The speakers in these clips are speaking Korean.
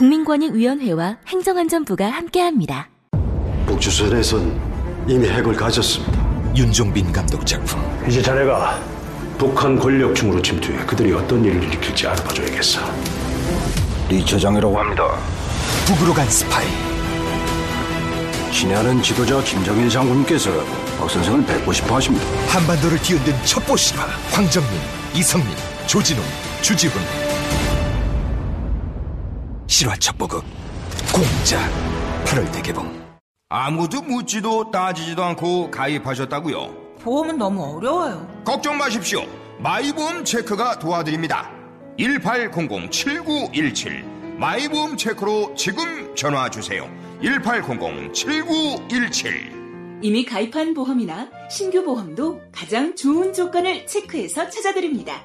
국민권익위원회와 행정안전부가 함께합니다. 북주선에선 이미 핵을 가졌습니다. 윤종빈 감독 작품 이제 자네가 북한 권력층으로 침투해 그들이 어떤 일을 일으킬지 알아봐줘야겠어. 리 처장이라고 합니다. 북으로 간 스파이 친애하는 지도자 김정일 장군께서 박 선생을 뵙고 싶어 하십니다. 한반도를 뒤흔든 첩보 실화 황정민, 이성민, 조진웅, 주지훈 실화 첩보극 공짜 8월 대개봉 아무도 묻지도 따지지도 않고 가입하셨다고요? 보험은 너무 어려워요. 걱정 마십시오. 마이보험 체크가 도와드립니다. 1800-7917 마이보험 체크로 지금 전화 주세요. 1800-7917 이미 가입한 보험이나 신규 보험도 가장 좋은 조건을 체크해서 찾아드립니다.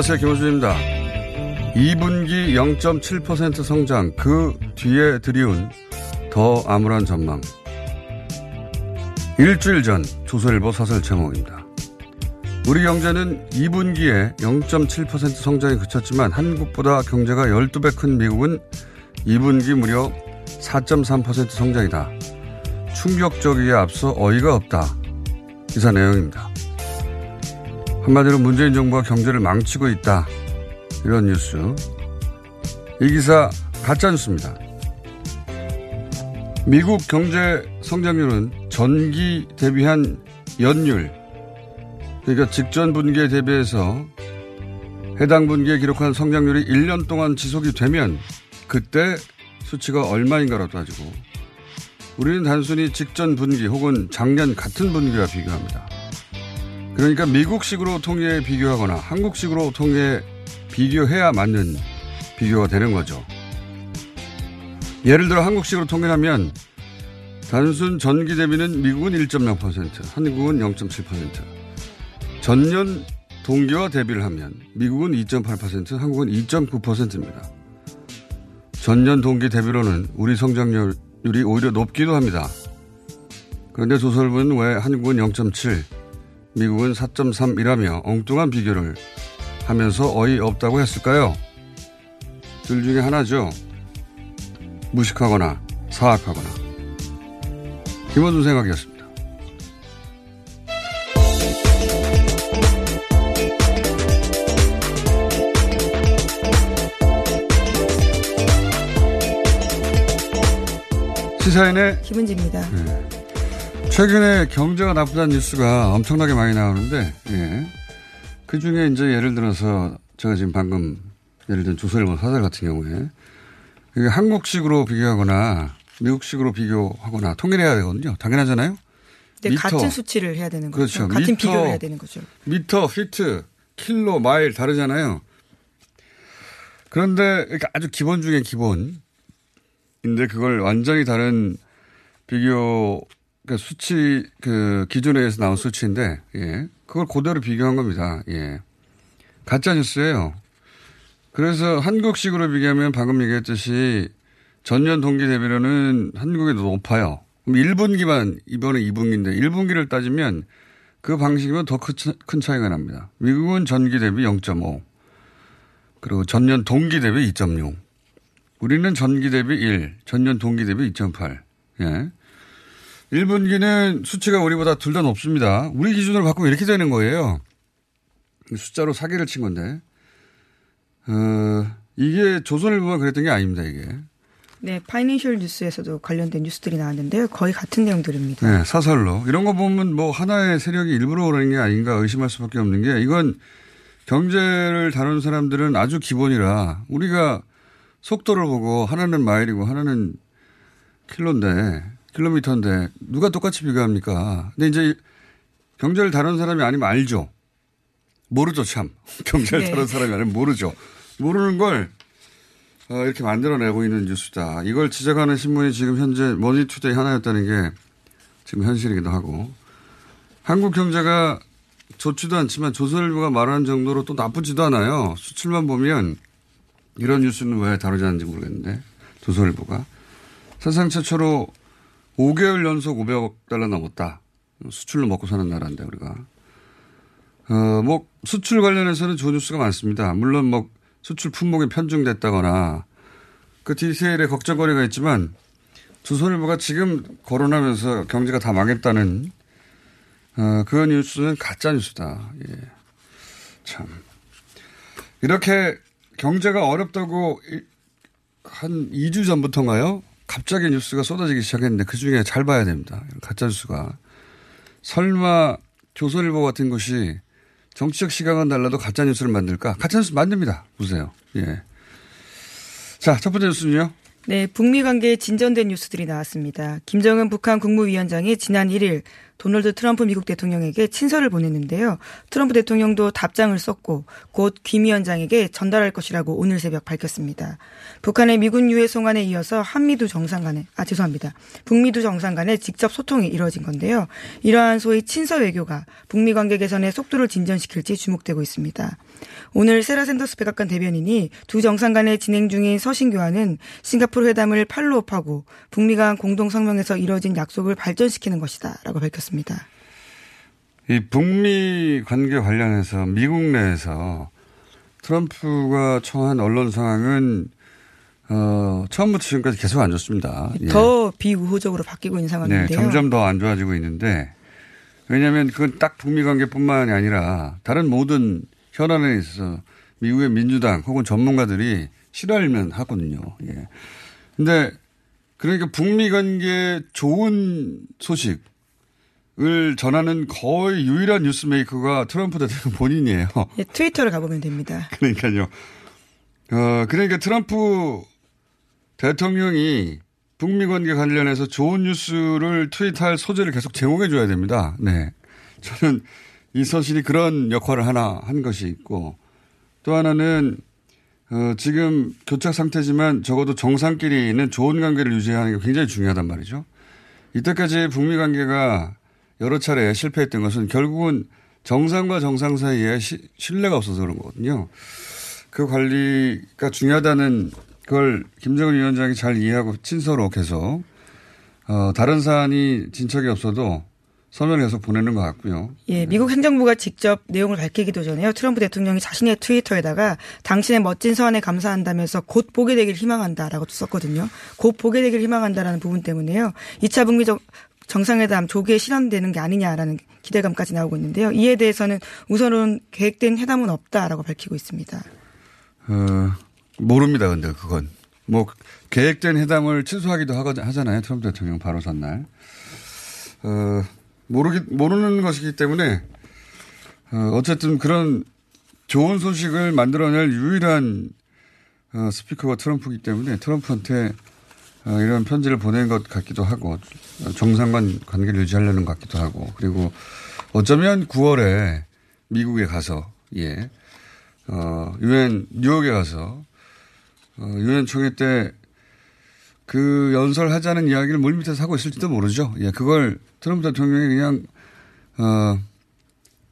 안녕하세요. 김호준입니다. 2분기 0.7% 성장, 그 뒤에 들이운 더 암울한 전망. 일주일 전 조선일보 사설 제목입니다. 우리 경제는 2분기에 0.7% 성장에 그쳤지만 한국보다 경제가 12배 큰 미국은 2분기 무려 4.3% 성장이다. 충격적이게 앞서 어이가 없다. 기사 내용입니다. 한마디로 문재인 정부가 경제를 망치고 있다. 이런 뉴스. 이 기사 가짜뉴스입니다. 미국 경제 성장률은 전기 대비한 연율, 그러니까 직전 분기에 대비해서 해당 분기에 기록한 성장률이 1년 동안 지속이 되면 그때 수치가 얼마인가로 따지고 우리는 단순히 직전 분기 혹은 작년 같은 분기와 비교합니다. 그러니까 미국식으로 통계 비교하거나 한국식으로 통계 비교해야 맞는 비교가 되는 거죠. 예를 들어 한국식으로 통계하면 단순 전기 대비는 미국은 1.0%, 한국은 0.7%. 전년 동기와 대비를 하면 미국은 2.8%, 한국은 2.9%입니다. 전년 동기 대비로는 우리 성장률이 오히려 높기도 합니다. 그런데 조선일보는 왜 한국은 0.7, 미국은 4.3이라며 엉뚱한 비교를 하면서 어이없다고 했을까요? 둘 중에 하나죠. 무식하거나 사악하거나. 김원준 생각이었습니다. 시사인의 김은지입니다. 네. 최근에 경제가 나쁘다는 뉴스가 엄청나게 많이 나오는데, 예. 그 중에 이제 예를 들어서 제가 지금 방금 예를 든 조선일보 사설 같은 경우에 이게 한국식으로 비교하거나 미국식으로 비교하거나 통일해야 되거든요. 당연하잖아요. 네, 미터. 같은 수치를 해야 되는 거죠. 그렇죠. 같은 미터, 비교를 해야 되는 거죠. 미터, 피트, 킬로, 마일 다르잖아요. 그런데 이렇게 아주 기본 중에 기본인데 그걸 완전히 다른 비교 그 수치 그 기준에 의해서 나온 수치인데 예. 그걸 그대로 비교한 겁니다. 예. 가짜 뉴스예요. 그래서 한국식으로 비교하면 방금 얘기했듯이 전년 동기 대비로는 한국이 더 높아요. 그럼 1분기만 이번에 2분기인데 1분기를 따지면 그 방식이면 더 큰 차이가 납니다. 미국은 전기 대비 0.5 그리고 전년 동기 대비 2.6 우리는 전기 대비 1 전년 동기 대비 2.8 예. 1분기는 수치가 우리보다 둘 다 높습니다. 우리 기준으로 바꾸면 이렇게 되는 거예요. 숫자로 사기를 친 건데. 어, 이게 조선일보가 그랬던 게 아닙니다, 이게. 네, 파이낸셜 뉴스에서도 관련된 뉴스들이 나왔는데요. 거의 같은 내용들입니다. 네, 사설로. 이런 거 보면 뭐 하나의 세력이 일부러 그러는 게 아닌가 의심할 수밖에 없는 게 이건 경제를 다루는 사람들은 아주 기본이라 우리가 속도를 보고 하나는 마일이고 하나는 킬로인데 킬로미터인데 누가 똑같이 비교합니까? 근데 이제 경제를 다루는 사람이 아니면 알죠. 모르죠, 참. 경제를 네. 다루는 사람이 아니면 모르죠. 모르는 걸 어, 이렇게 만들어내고 있는 뉴스다. 이걸 지적하는 신문이 지금 현재 머니투데이 하나였다는 게 지금 현실이기도 하고 한국 경제가 좋지도 않지만 조선일보가 말하는 정도로 또 나쁘지도 않아요. 수출만 보면 이런 뉴스는 왜 다루지 않는지 모르겠는데 조선일보가 사상 최초로 5개월 연속 500억 달러 넘었다. 수출로 먹고 사는 나라인데 우리가. 어, 뭐 수출 관련해서는 좋은 뉴스가 많습니다. 물론 뭐 수출 품목이 편중됐다거나 그 디테일에 걱정거리가 있지만 조선일보가 지금 거론하면서 경제가 다 망했다는 어, 그 뉴스는 가짜 뉴스다. 예. 참 이렇게 경제가 어렵다고 한 2주 전부터인가요? 갑자기 뉴스가 쏟아지기 시작했는데 그 중에 잘 봐야 됩니다. 가짜 뉴스가. 설마 조선일보 같은 것이 정치적 시각은 달라도 가짜 뉴스를 만들까? 가짜 뉴스 만듭니다. 보세요. 예. 자, 첫 번째 뉴스는요. 네, 북미 관계에 진전된 뉴스들이 나왔습니다. 김정은 북한 국무위원장이 지난 1일 도널드 트럼프 미국 대통령에게 친서를 보냈는데요. 트럼프 대통령도 답장을 썼고 곧 김 위원장에게 전달할 것이라고 오늘 새벽 밝혔습니다. 북한의 미군 유해 송환에 이어서 한미두 정상 간에 아 죄송합니다. 북미두 정상 간에 직접 소통이 이루어진 건데요. 이러한 소위 친서 외교가 북미 관계 개선에 속도를 진전시킬지 주목되고 있습니다. 오늘 세라 샌더스 백악관 대변인이 두 정상 간에 진행 중인 서신 교환은 싱가포르 회담을 팔로업하고 북미 간 공동 성명에서 이뤄진 약속을 발전시키는 것이다라고 밝혔습니다. 이 북미 관계 관련해서 미국 내에서 트럼프가 처한 언론 상황은 어, 처음부터 지금까지 계속 안 좋습니다. 더 예. 비우호적으로 바뀌고 있는 상황인데요. 네, 점점 더 안 좋아지고 있는데 왜냐하면 그건 딱 북미 관계뿐만이 아니라 다른 모든 현안에 있어서 미국의 민주당 혹은 전문가들이 싫어할면 하거든요. 예. 근데 그러니까 북미 관계 좋은 소식 을 전하는 거의 유일한 뉴스메이커가 트럼프 대통령 본인이에요. 예, 트위터를 가보면 됩니다. 그러니까요. 어, 그러니까 트럼프 대통령이 북미 관계 관련해서 좋은 뉴스를 트윗할 소재를 계속 제공해 줘야 됩니다. 네. 저는 이 서신이 그런 역할을 하나 한 것이 있고 또 하나는 어, 지금 교착 상태지만 적어도 정상끼리는 좋은 관계를 유지하는 게 굉장히 중요하단 말이죠. 이때까지 북미 관계가 여러 차례 실패했던 것은 결국은 정상과 정상 사이에 시, 신뢰가 없어서 그런 거거든요. 그 관리가 중요하다는 그걸 김정은 위원장이 잘 이해하고 친서로 계속 어, 다른 사안이 진척이 없어도 서면을 계속 보내는 것 같고요. 예, 미국 행정부가 직접 내용을 밝히기도 전에요. 트럼프 대통령이 자신의 트위터에다가 당신의 멋진 서한에 감사한다면서 곧 보게 되길 희망한다라고 썼거든요. 곧 보게 되길 희망한다라는 부분 때문에요. 2차 북미 정상회담 조기에 실현되는 게 아니냐라는 기대감까지 나오고 있는데요. 이에 대해서는 우선은 계획된 회담은 없다라고 밝히고 있습니다. 어, 모릅니다. 근데 그건 뭐 계획된 회담을 취소하기도 하잖아요. 트럼프 대통령 바로 전날. 어, 모르기, 모르는 것이기 때문에, 어, 어쨌든 그런 좋은 소식을 만들어낼 유일한 어, 스피커가 트럼프이기 때문에 트럼프한테 어, 이런 편지를 보낸 것 같기도 하고 정상간 관계를 유지하려는 것 같기도 하고 그리고 어쩌면 9월에 미국에 가서 예, 어, 유엔 뉴욕에 가서 어, 유엔 총회 때 그 연설하자는 이야기를 물밑에서 하고 있을지도 모르죠. 예, 그걸 트럼프 대통령이 그냥, 어,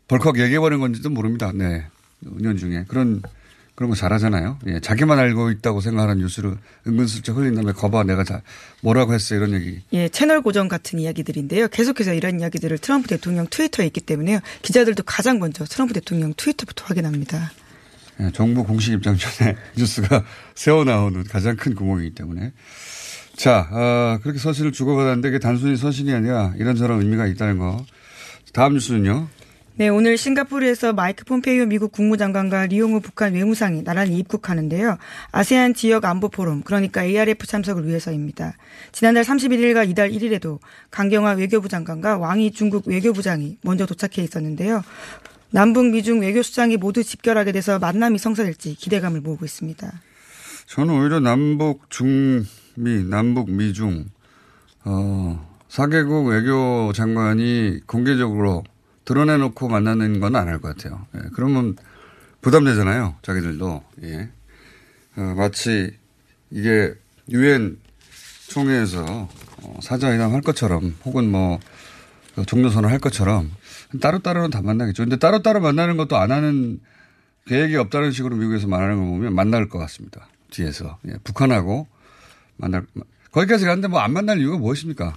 벌컥 얘기해버린 건지도 모릅니다. 네. 은연 중에. 그런, 그런 거 잘하잖아요. 예, 자기만 알고 있다고 생각하는 뉴스를 은근슬쩍 흘린 다음에 거봐 내가 자, 뭐라고 했어 이런 얘기. 예, 채널 고정 같은 이야기들인데요. 계속해서 이런 이야기들을 트럼프 대통령 트위터에 있기 때문에요. 기자들도 가장 먼저 트럼프 대통령 트위터부터 확인합니다. 예, 정부 공식 입장 전에 뉴스가 새어 나오는 가장 큰 구멍이기 때문에 자, 어, 그렇게 서신을 주고받았는데 그게 단순히 서신이 아니라 이런저런 의미가 있다는 거. 다음 뉴스는요. 네, 오늘 싱가포르에서 마이크 폼페이오 미국 국무장관과 리용우 북한 외무상이 나란히 입국하는데요. 아세안 지역 안보 포럼, 그러니까 ARF 참석을 위해서입니다. 지난달 31일과 이달 1일에도 강경화 외교부 장관과 왕이 중국 외교부장이 먼저 도착해 있었는데요. 남북 미중 외교수장이 모두 집결하게 돼서 만남이 성사될지 기대감을 모으고 있습니다. 저는 오히려 남북 중미, 남북 미중, 어, 4개국 외교 장관이 공개적으로 드러내놓고 만나는 건 안 할 것 같아요. 예, 그러면 부담되잖아요. 자기들도. 예. 어, 마치 이게 유엔 총회에서 어, 사자회담 할 것처럼 혹은 뭐그 종료선언 할 것처럼 따로따로는 다 만나겠죠. 근데 따로따로 만나는 것도 안 하는 계획이 없다는 식으로 미국에서 말하는 거 보면 만날 것 같습니다. 뒤에서. 예, 북한하고 만날, 거기까지 갔는데 뭐 안 만날 이유가 무엇입니까?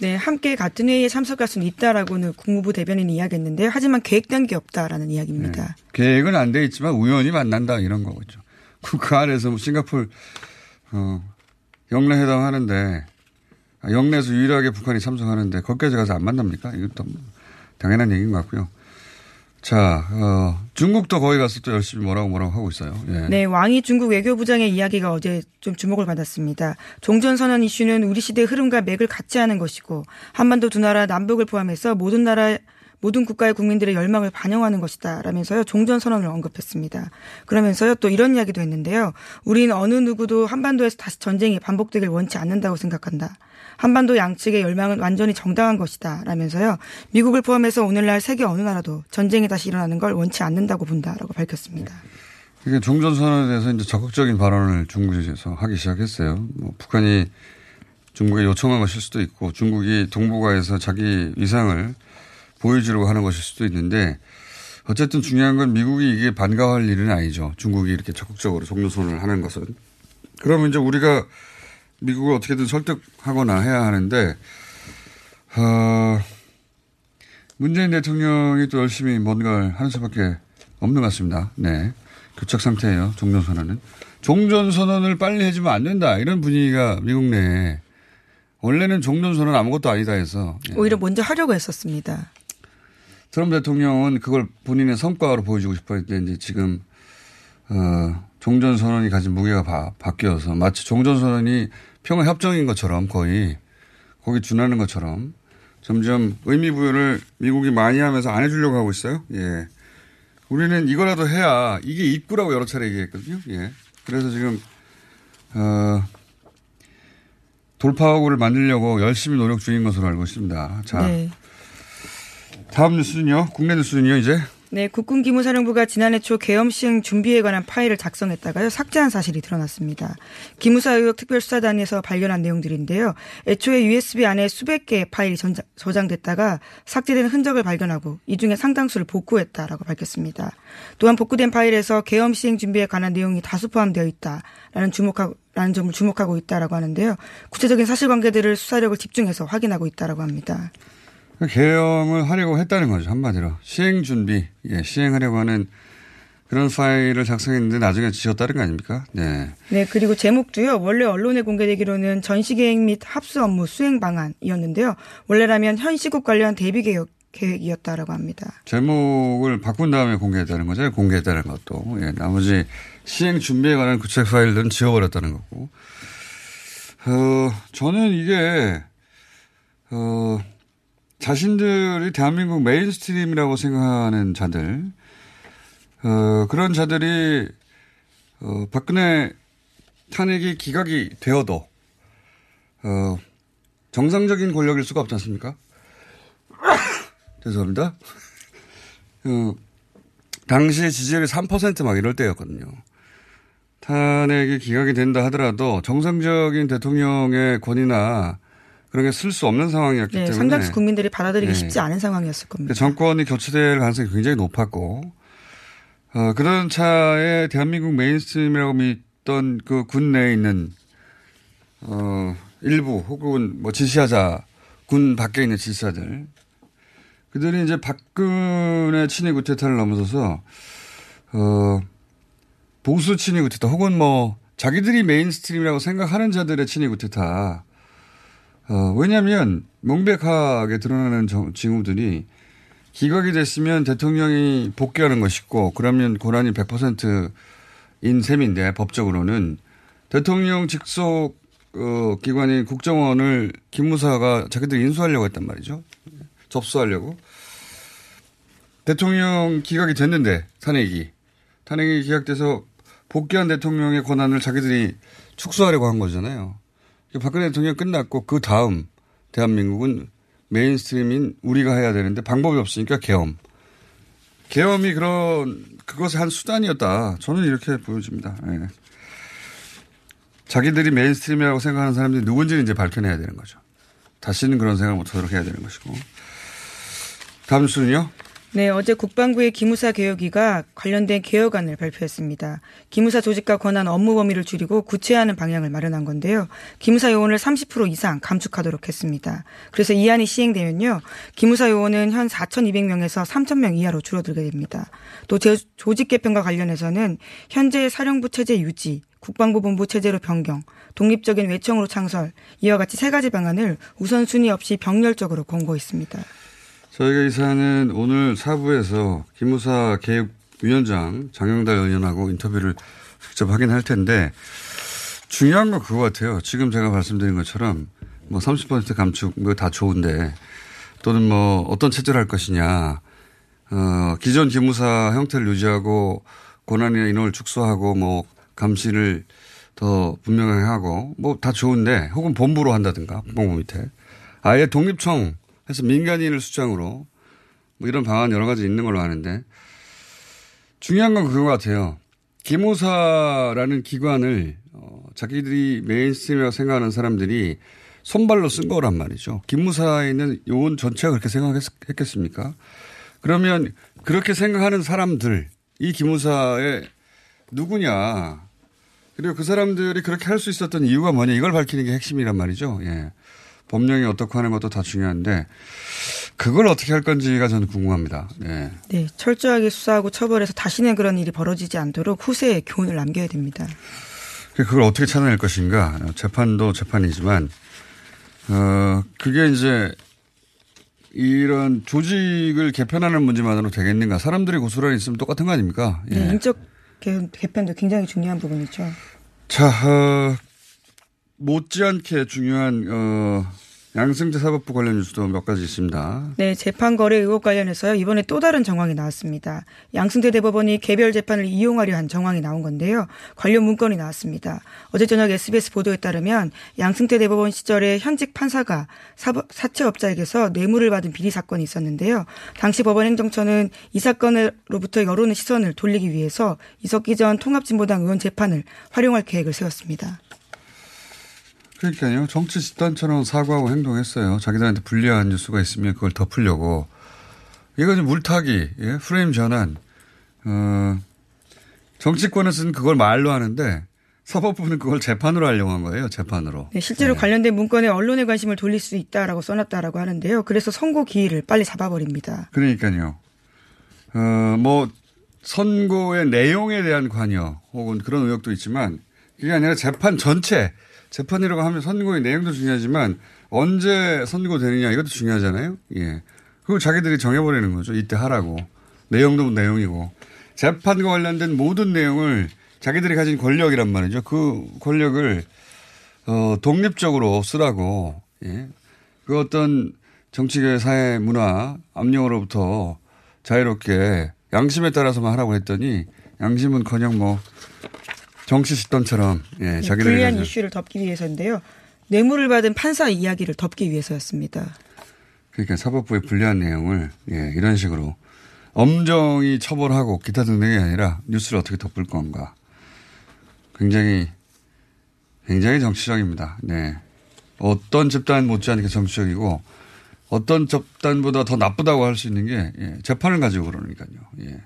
네, 함께 같은 회의에 참석할 수는 있다라고는 국무부 대변인이 이야기했는데 하지만 계획된 게 없다라는 이야기입니다. 네. 계획은 안 돼 있지만 우연히 만난다 이런 거겠죠. 그 안에서 뭐 싱가폴 어, 영내 회담 하는데 아, 영내에서 유일하게 북한이 참석하는데 거기까지 가서 안 만납니까? 이것도 뭐 당연한 얘기인 것 같고요. 자, 어, 중국도 거기 가서 또 열심히 뭐라고 뭐라고 하고 있어요. 예. 네, 왕이 중국 외교부장의 이야기가 어제 좀 주목을 받았습니다. 종전선언 이슈는 우리 시대의 흐름과 맥을 같이 하는 것이고 한반도 두 나라 남북을 포함해서 모든 나라 모든 국가의 국민들의 열망을 반영하는 것이다. 라면서요, 종전선언을 언급했습니다. 그러면서요, 또 이런 이야기도 했는데요. 우린 어느 누구도 한반도에서 다시 전쟁이 반복되길 원치 않는다고 생각한다. 한반도 양측의 열망은 완전히 정당한 것이다. 라면서요, 미국을 포함해서 오늘날 세계 어느 나라도 전쟁이 다시 일어나는 걸 원치 않는다고 본다라고 밝혔습니다. 이게 종전 선언에 대해서 이제 적극적인 발언을 중국에서 하기 시작했어요. 뭐 북한이 중국에 요청한 것일 수도 있고 중국이 동북아에서 자기 위상을 보여주려고 하는 것일 수도 있는데 어쨌든 중요한 건 미국이 이게 반가워할 일은 아니죠. 중국이 이렇게 적극적으로 종료선언을 하는 것은. 그러면 이제 우리가 미국을 어떻게든 설득하거나 해야 하는데, 어, 문재인 대통령이 또 열심히 뭔가를 하는 수밖에 없는 것 같습니다. 네. 교착 상태예요. 종전 선언은. 종전 선언을 빨리 해주면 안 된다. 이런 분위기가 미국 내에 원래는 종전 선언 아무것도 아니다 해서. 예. 오히려 먼저 하려고 했었습니다. 트럼프 대통령은 그걸 본인의 성과로 보여주고 싶어 했는데 이제 지금 어, 종전 선언이 가진 무게가 바, 바뀌어서 마치 종전 선언이 평화협정인 것처럼 거의 거기 준하는 것처럼 점점 의미 부여를 미국이 많이 하면서 안 해주려고 하고 있어요. 예. 우리는 이거라도 해야 이게 입구라고 여러 차례 얘기했거든요. 예. 그래서 지금 어, 돌파구를 만들려고 열심히 노력 중인 것으로 알고 있습니다. 자. 네. 다음 뉴스는요. 국내 뉴스는요. 이제. 네, 국군 기무사령부가 지난해 초 계엄 시행 준비에 관한 파일을 작성했다가요 삭제한 사실이 드러났습니다. 기무사 의혹 특별수사단에서 발견한 내용들인데요. 애초에 USB 안에 수백 개의 파일이 저장됐다가 삭제된 흔적을 발견하고 이 중에 상당수를 복구했다라고 밝혔습니다. 또한 복구된 파일에서 계엄 시행 준비에 관한 내용이 다수 포함되어 있다라는 주목하고 라는 점을 주목하고 있다라고 하는데요. 구체적인 사실관계들을 수사력을 집중해서 확인하고 있다라고 합니다. 개혁을 하려고 했다는 거죠. 한마디로. 시행 준비, 예, 시행하려고 하는 그런 파일을 작성했는데 나중에 지웠다는 거 아닙니까? 네. 네, 그리고 제목도요. 원래 언론에 공개되기로는 전시계획 및 합수 업무 수행 방안이었는데요. 원래라면 현 시국 관련 대비 개혁 계획이었다라고 합니다. 제목을 바꾼 다음에 공개했다는 거죠. 공개했다는 것도. 예, 나머지 시행 준비에 관한 구체 파일들은 지워버렸다는 거고. 어, 저는 이게, 어, 자신들이 대한민국 mainstream이라고 생각하는 자들, 어, 그런 자들이, 어, 박근혜 탄핵이 기각이 되어도, 어, 정상적인 권력일 수가 없지 않습니까? 죄송합니다. 어, 당시 지지율이 3%막 이럴 때였거든요. 탄핵이 기각이 된다 하더라도 정상적인 대통령의 권위나 그런 게쓸 수 없는 상황이었기 네, 때문에 상당수 국민들이 받아들이기 네. 쉽지 않은 상황이었을 겁니다. 정권이 교체될 가능성이 굉장히 높았고 어, 그런 차에 대한민국 mainstream이라고 믿던 그 군 내에 있는 어, 일부 혹은 뭐 지시한 자 군 밖에 있는 지시자들 그들이 이제 박근혜 친위 쿠데타를 넘어서서 어, 보수 친위 쿠데타 혹은 뭐 자기들이 mainstream이라고 생각하는 자들의 친위 쿠데타. 어, 왜냐하면 명백하게 드러나는 징후들이 기각이 됐으면 대통령이 복귀하는 것이고 그러면 권한이 100%인 셈인데 법적으로는 대통령 직속 어, 기관인 국정원을 기무사가 자기들이 인수하려고 했단 말이죠. 접수하려고. 대통령 기각이 됐는데 탄핵이 탄핵이 기각돼서 복귀한 대통령의 권한을 자기들이 축소하려고 한 거잖아요. 박근혜 대통령 끝났고 그 다음 대한민국은 mainstream인 우리가 해야 되는데 방법이 없으니까 계엄. 계엄이 그런 그것의 한 수단이었다. 저는 이렇게 보여집니다. 네. 자기들이 mainstream이라고 생각하는 사람들이 누군지는 이제 밝혀내야 되는 거죠. 다시는 그런 생각을 못하도록 해야 되는 것이고. 다음 뉴스요. 네, 어제 국방부의 기무사 개혁위가 관련된 개혁안을 발표했습니다. 기무사 조직과 권한 업무 범위를 줄이고 구체화하는 방향을 마련한 건데요. 기무사 요원을 30% 이상 감축하도록 했습니다. 그래서 이 안이 시행되면요. 기무사 요원은 현 4,200명에서 3,000명 이하로 줄어들게 됩니다. 또 조직 개편과 관련해서는 현재 사령부 체제 유지, 국방부 본부 체제로 변경, 독립적인 외청으로 창설, 이와 같이 세 가지 방안을 우선순위 없이 병렬적으로 공고했습니다. 저희가 이 사안은 오늘 사부에서 기무사 개혁위원장 장영달 의원하고 인터뷰를 직접 하긴 할 텐데 중요한 건 그거 같아요. 지금 제가 말씀드린 것처럼 뭐 30% 감축 뭐 다 좋은데 또는 뭐 어떤 체제를 할 것이냐. 어, 기존 기무사 형태를 유지하고 권한이나 인원을 축소하고 뭐 감시를 더 분명하게 하고 뭐 다 좋은데 혹은 본부로 한다든가 본부 밑에 아예 독립청 해서 민간인을 수장으로 뭐 이런 방안 여러 가지 있는 걸로 아는데 중요한 건 그거 같아요. 기무사라는 기관을 어, 자기들이 mainstream이라고 생각하는 사람들이 손발로 쓴 거란 말이죠. 기무사에 있는 요원 전체가 그렇게 생각했겠습니까? 그러면 그렇게 생각하는 사람들, 이 기무사의 누구냐. 그리고 그 사람들이 그렇게 할 수 있었던 이유가 뭐냐. 이걸 밝히는 게 핵심이란 말이죠. 예. 법령이 어떻게 하는 것도 다 중요한데 그걸 어떻게 할 건지가 저는 궁금합니다. 네. 네, 철저하게 수사하고 처벌해서 다시는 그런 일이 벌어지지 않도록 후세에 교훈을 남겨야 됩니다. 그걸 어떻게 찾아낼 것인가? 재판도 재판이지만 어 그게 이제 이런 조직을 개편하는 문제만으로 되겠는가? 사람들이 고소란이 있으면 똑같은 거 아닙니까? 예. 네, 인적 개편도 굉장히 중요한 부분이죠. 자, 어, 못지않게 중요한 어, 양승태 사법부 관련 뉴스도 몇 가지 있습니다. 네, 재판 거래 의혹 관련해서요. 이번에 또 다른 정황이 나왔습니다. 양승태 대법원이 개별 재판을 이용하려 한 정황이 나온 건데요. 관련 문건이 나왔습니다. 어제 저녁 SBS 보도에 따르면 양승태 대법원 시절에 현직 판사가 사채업자에게서 뇌물을 받은 비리 사건이 있었는데요. 당시 법원 행정처는 이 사건으로부터 여론의 시선을 돌리기 위해서 이석기 전 통합진보당 의원 재판을 활용할 계획을 세웠습니다. 그러니까요. 정치 집단처럼 사과하고 행동했어요. 자기들한테 불리한 뉴스가 있으면 그걸 덮으려고. 이건 물타기, 예? 프레임 전환. 어, 정치권에서는 그걸 말로 하는데 사법부는 그걸 재판으로 하려고 한 거예요. 재판으로. 네, 실제로 네. 관련된 문건에 언론의 관심을 돌릴 수 있다라고 써놨다라고 하는데요. 그래서 선고 기일을 빨리 잡아버립니다. 그러니까요. 어, 뭐 선고의 내용에 대한 관여 혹은 그런 의혹도 있지만 그게 아니라 재판 전체 재판이라고 하면 선고의 내용도 중요하지만 언제 선고되느냐 이것도 중요하잖아요. 예. 그걸 자기들이 정해버리는 거죠. 이때 하라고. 내용도 내용이고. 재판과 관련된 모든 내용을 자기들이 가진 권력이란 말이죠. 그 권력을 어, 독립적으로 쓰라고. 예. 그 어떤 정치계 사회 문화 압력으로부터 자유롭게 양심에 따라서만 하라고 했더니 양심은 커녕 뭐 정치 집단처럼 예, 네, 자기들이 불리한 가진. 이슈를 덮기 위해서인데요. 뇌물을 받은 판사 이야기를 덮기 위해서였습니다. 그러니까 사법부의 불리한 내용을 예, 이런 식으로 엄정히 처벌하고 기타 등등이 아니라 뉴스를 어떻게 덮을 건가. 굉장히 굉장히 정치적입니다. 네. 어떤 집단 못지않게 정치적이고 어떤 집단보다 더 나쁘다고 할 수 있는 게 예, 재판을 가지고 그러니까요. 예.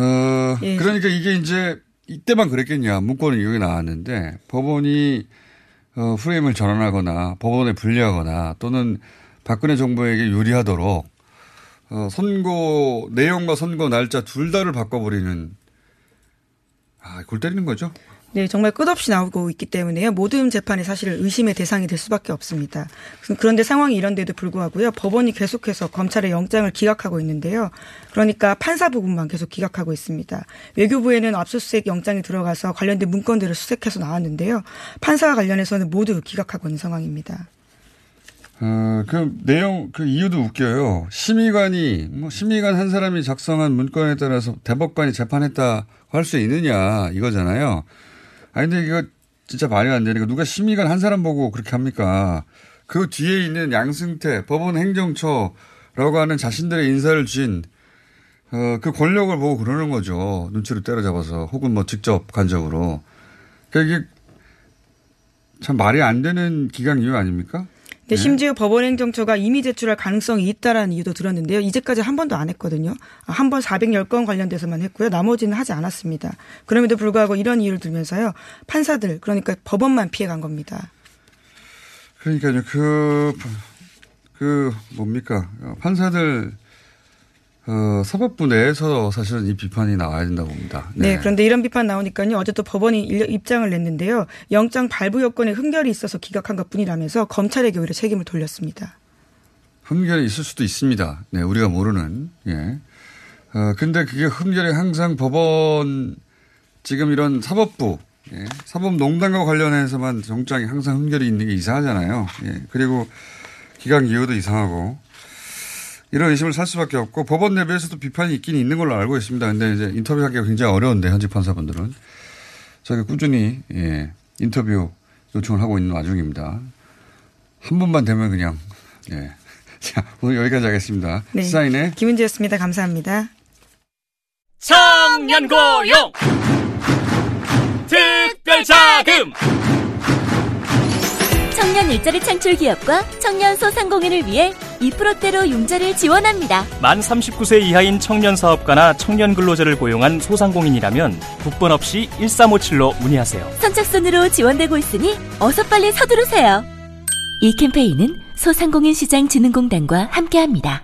어, 예. 그러니까 이게 이제 이때만 그랬겠냐. 문건은 여기 나왔는데 법원이 어, 프레임을 전환하거나 법원에 불리하거나 또는 박근혜 정부에게 유리하도록 어, 선고 내용과 선고 날짜 둘 다를 바꿔버리는 아, 골 때리는 거죠. 네, 정말 끝없이 나오고 있기 때문에요. 모든 재판이 사실 의심의 대상이 될 수밖에 없습니다. 그런데 상황이 이런데도 불구하고요. 법원이 계속해서 검찰의 영장을 기각하고 있는데요. 그러니까 판사 부분만 계속 기각하고 있습니다. 외교부에는 압수수색 영장이 들어가서 관련된 문건들을 수색해서 나왔는데요. 판사와 관련해서는 모두 기각하고 있는 상황입니다. 어, 그 내용, 그 이유도 웃겨요. 심의관이, 뭐, 심의관 한 사람이 작성한 문건에 따라서 대법관이 재판했다 할 수 있느냐, 이거잖아요. 아니, 근데 이거 진짜 말이 안 되니까 누가 심의관 한 사람 보고 그렇게 합니까? 그 뒤에 있는 양승태 법원 행정처라고 하는 자신들의 인사를 쥔, 어, 그 권력을 보고 그러는 거죠. 눈치를 때려잡아서 혹은 뭐 직접 간접으로. 그러니까 이게 참 말이 안 되는 기강 이유 아닙니까? 네, 심지어 법원행정처가 이미 제출할 가능성이 있다라는 이유도 들었는데요. 이제까지 한 번도 안 했거든요. 한 번 410건 관련돼서만 했고요. 나머지는 하지 않았습니다. 그럼에도 불구하고 이런 이유를 들면서요. 판사들 그러니까 법원만 피해간 겁니다. 그러니까요. 그, 그 뭡니까 판사들 어, 사법부 내에서 사실은 이 비판이 나와야 된다고 봅니다. 네. 네. 그런데 이런 비판 나오니까요. 어제 또 법원이 입장을 냈는데요. 영장 발부 여건에 흠결이 있어서 기각한 것 뿐이라면서 검찰에게 오히려 책임을 돌렸습니다. 흠결이 있을 수도 있습니다. 네. 우리가 모르는. 예. 어, 근데 그게 흠결이 항상 법원 지금 이런 사법부 예. 사법농단과 관련해서만 정장이 항상 흠결이 있는 게 이상하잖아요. 예. 그리고 기각 이유도 이상하고 이런 의심을 살 수밖에 없고 법원 내부에서도 비판이 있긴 있는 걸로 알고 있습니다. 근데 이제 인터뷰하기가 굉장히 어려운데 현직 판사분들은 저희가 꾸준히 예, 인터뷰 요청을 하고 있는 와중입니다. 한 번만 되면 그냥 예. 자 오늘 여기까지 하겠습니다. 네. 사인의 김은지였습니다. 감사합니다. 청년고용 특별자금 청년 일자리 창출 기업과 청년 소상공인을 위해 2%대로 융자를 지원합니다. 만 39세 이하인 청년 사업가나 청년 근로자를 고용한 소상공인이라면 국번 없이 1357로 문의하세요. 선착순으로 지원되고 있으니 어서 빨리 서두르세요. 이 캠페인은 소상공인 시장 진흥공단과 함께합니다.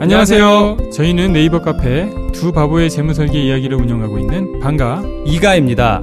안녕하세요. 저희는 네이버 카페 두 바보의 재무설계 이야기를 운영하고 있는 방가 이가입니다.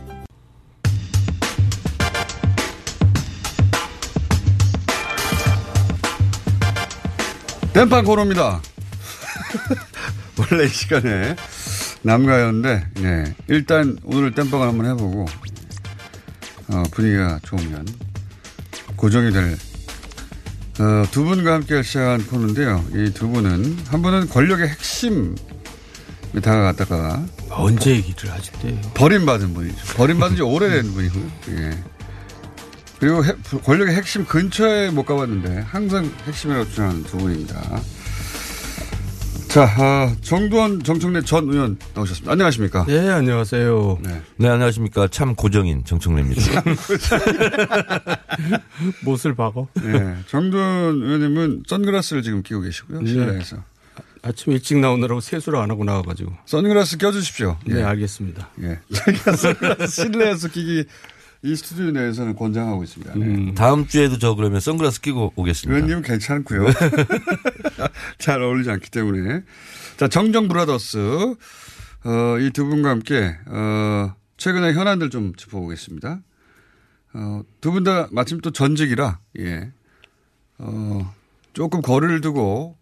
땜빵 코너입니다. 원래 이 시간에 남가였는데, 네. 일단 오늘 땜빵을 한번 해보고, 어, 분위기가 좋으면 고정이 될, 어, 두 분과 함께 시작한 코너인데요. 이 두 분은, 한 분은 권력의 핵심 다가갔다가 언제 얘기를 하실 때요 버림받은 분이죠. 버림받은 지 오래된 분이고, 예. 그리고 해, 권력의 핵심 근처에 못 가봤는데 항상 핵심이라고 주장하는 두 분입니다. 자, 아, 정두원 정청래 전 의원 나오셨습니다. 안녕하십니까? 네, 안녕하세요. 네, 네 안녕하십니까. 참 고정인 정청래입니다. 못을 박어? 네, 정두원 의원님은 선글라스를 지금 끼고 계시고요. 실내에서. 네. 아침 일찍 나오느라고 세수를 안 하고 나와가지고. 선글라스 껴주십시오. 네, 예. 알겠습니다. 예. 선글라스 실내에서 끼기 이 스튜디오 내에서는 권장하고 있습니다. 네. 다음 주에도 저 그러면 선글라스 끼고 오겠습니다. 의원님은 괜찮고요. 잘 어울리지 않기 때문에. 자, 정정 브라더스. 어, 이 두 분과 함께, 어, 최근의 현안들 좀 짚어보겠습니다. 어, 두 분 다 마침 또 전직이라, 예. 어, 조금 거리를 두고,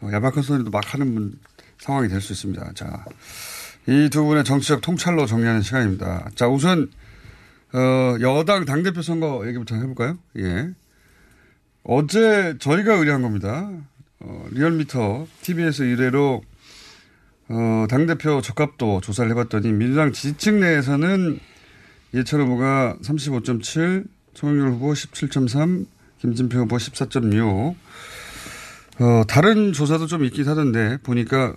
어, 야박한 소리도 막 하는 분, 상황이 될 수 있습니다. 자, 이 두 분의 정치적 통찰로 정리하는 시간입니다. 자, 우선, 어, 여당 당대표 선거 얘기부터 해볼까요? 예. 어제 저희가 의뢰한 겁니다. 어, 리얼미터 TV에서 이래로 어, 당대표 적합도 조사를 해봤더니 민주당 지지층 내에서는 예찬 후보가 35.7, 송영길 후보 17.3, 김진표 후보 14.6. 어, 다른 조사도 좀 있긴 하던데 보니까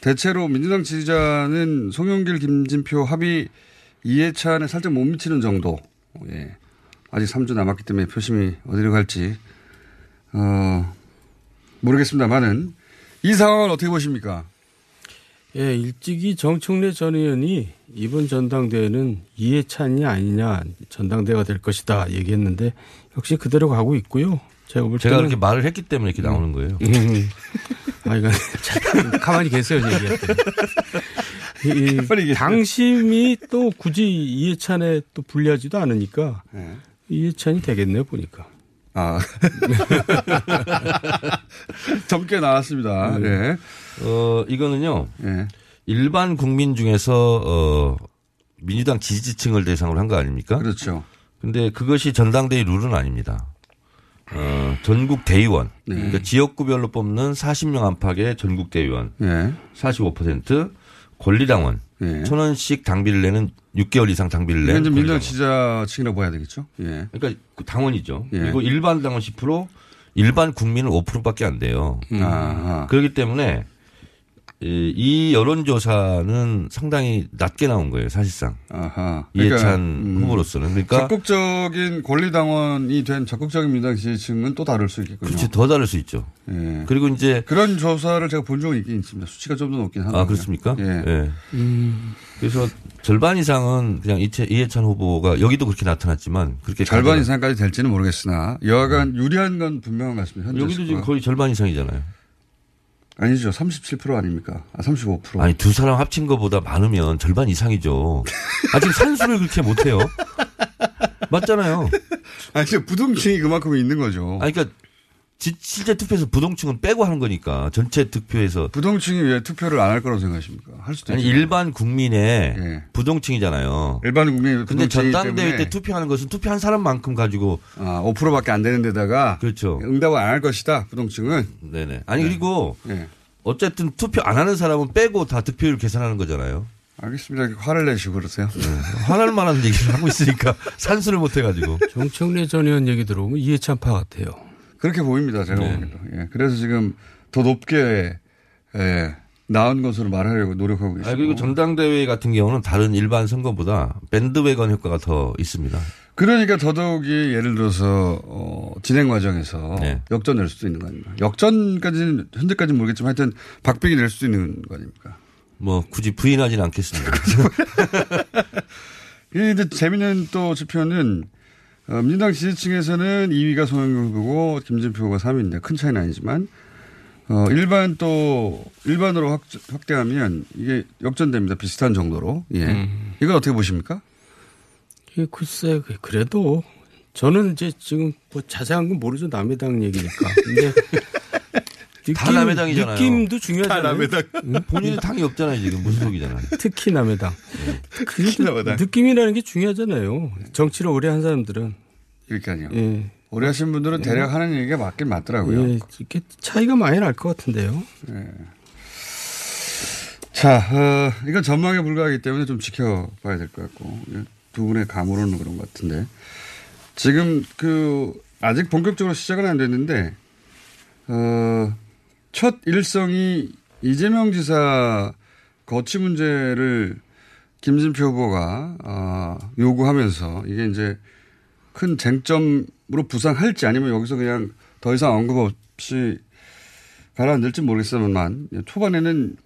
대체로 민주당 지지자는 송영길, 김진표 합의 이해찬에 살짝 못 미치는 정도. 예. 아직 3주 남았기 때문에 표심이 어디로 갈지 어, 모르겠습니다만은 이 상황을 어떻게 보십니까? 예, 일찍이 정청래 전 의원이 이번 전당대회는 이해찬이 아니냐 전당대회가 될 것이다 얘기했는데 역시 그대로 가고 있고요. 제가 볼 제가 그렇게 말을 했기 때문에 이렇게 나오는 거예요. 음. 아, 이거 가만히 계세요, 얘기할 때. 이 당심이 또 굳이 이해찬에 또 불리하지도 않으니까 네. 이해찬이 되겠네요, 보니까. 아. 젊게 나왔습니다. 음. 네. 어, 이거는요. 네. 일반 국민 중에서 어, 민주당 지지층을 대상으로 한 거 아닙니까? 그렇죠. 근데 그것이 전당대회 룰은 아닙니다. 어, 전국 대의원. 네. 그러니까 지역구별로 뽑는 40명 안팎의 전국 대의원. 네. 45% 권리당원. 네. 천 원씩 당비를 내는 6개월 이상 당비를 내는 좀 민주당 권리당원. 지자층이라고 봐야 되겠죠. 예. 그러니까 그 당원이죠. 예. 그리고 일반 당원 10%, 일반 국민은 5%밖에 안 돼요. 음. 아하. 그렇기 때문에 이, 이 여론조사는 상당히 낮게 나온 거예요, 사실상. 아하. 이해찬 그러니까, 음. 후보로서는. 그러니까 적극적인 권리당원이 된 적극적인 민주당 지지층은 또 다를 수 있겠군요. 그렇지 더 다를 수 있죠. 예. 그리고 이제 그런 조사를 제가 본 적은 있긴 있습니다. 수치가 좀 더 높긴 하네요. 아 그렇습니까? 예. 예. 그래서 절반 이상은 그냥 이채, 이해찬 후보가 여기도 그렇게 나타났지만 그렇게 절반 이상까지 될지는 모르겠으나 여하간 유리한 건 분명한 것 같습니다. 여기도 지금. 거의 절반 이상이잖아요. 아니죠. 37% 아닙니까? 아, 35%. 아니 두 사람 합친 것보다 많으면 절반 이상이죠. 아직 산수를 그렇게 못해요. 맞잖아요. 아니 부동층이 그만큼 있는 거죠. 아니 그러니까 지- 실제 투표에서 부동층은 빼고 하는 거니까 전체 투표에서 부동층이 왜 투표를 안 할 거라고 생각하십니까? 할 수도 아니 있죠. 일반 국민의 예. 부동층이잖아요. 일반 국민이 근데 전당대회 때 투표하는 것은 투표한 사람만큼 가지고 아, 5%밖에 안 되는 데다가 그렇죠. 응답을 안 할 것이다. 부동층은. 네네. 아니 그리고 예. 어쨌든 투표 안 하는 사람은 빼고 다 득표율 계산하는 거잖아요. 알겠습니다. 화를 내시고 그러세요. 화날 만한 얘기를 하고 있으니까 산수를 못 해가지고. 정청래 전 의원 얘기 들어보면 이해찬파 같아요. 그렇게 보입니다. 제가 네. 보기에도. 예. 그래서 지금 더 높게 예, 나은 것으로 말하려고 노력하고 계시고. 아 그리고 전당대회 같은 경우는 다른 일반 선거보다 밴드웨건 효과가 더 있습니다. 그러니까 더더욱이 예를 들어서 어, 진행 과정에서 네. 역전 낼 수도 있는 거 아닙니까? 역전까지는 현재까지는 모르겠지만 하여튼 박빙이 낼 수도 있는 거 아닙니까? 뭐 굳이 부인하지는 않겠습니다. 이 이제 재미있는 또 지표는 어, 민주당 지지층에서는 2위가 송영길 후보고 김진표 후보가 3위인데 큰 차이는 아니지만 어, 일반 또 일반으로 확, 확대하면 이게 역전됩니다. 비슷한 정도로. 예. 음. 이건 어떻게 보십니까? 예, 글쎄, 그래도 저는 이제 지금 뭐 자세한 건 모르죠. 남의 당 얘기니까. 근데 다 남의 당이잖아요. 느낌도 중요하잖아요. 다 남의 당. 본인은 당이 없잖아요, 지금. 무슨 속이잖아요. 특히 남의 당. 그래도 느낌이라는 게 중요하잖아요. 정치를 오래 한 사람들은. 그러니까요. 예. 오래 하신 분들은 대략 하는 얘기가 맞긴 맞더라고요. 예, 이게 차이가 많이 날 것 같은데요. 예. 자, 어, 이건 전망에 불과하기 때문에 좀 지켜봐야 될 것 같고 예, 두 분의 감으로는 그런 것 같은데 지금 그 아직 본격적으로 시작은 안 됐는데 어, 첫 일성이 이재명 지사 거취 문제를 김진표 후보가 어, 요구하면서 이게 이제 큰 쟁점으로 부상할지 아니면 여기서 그냥 더 이상 언급 없이 가라앉을지 모르겠지만 초반에는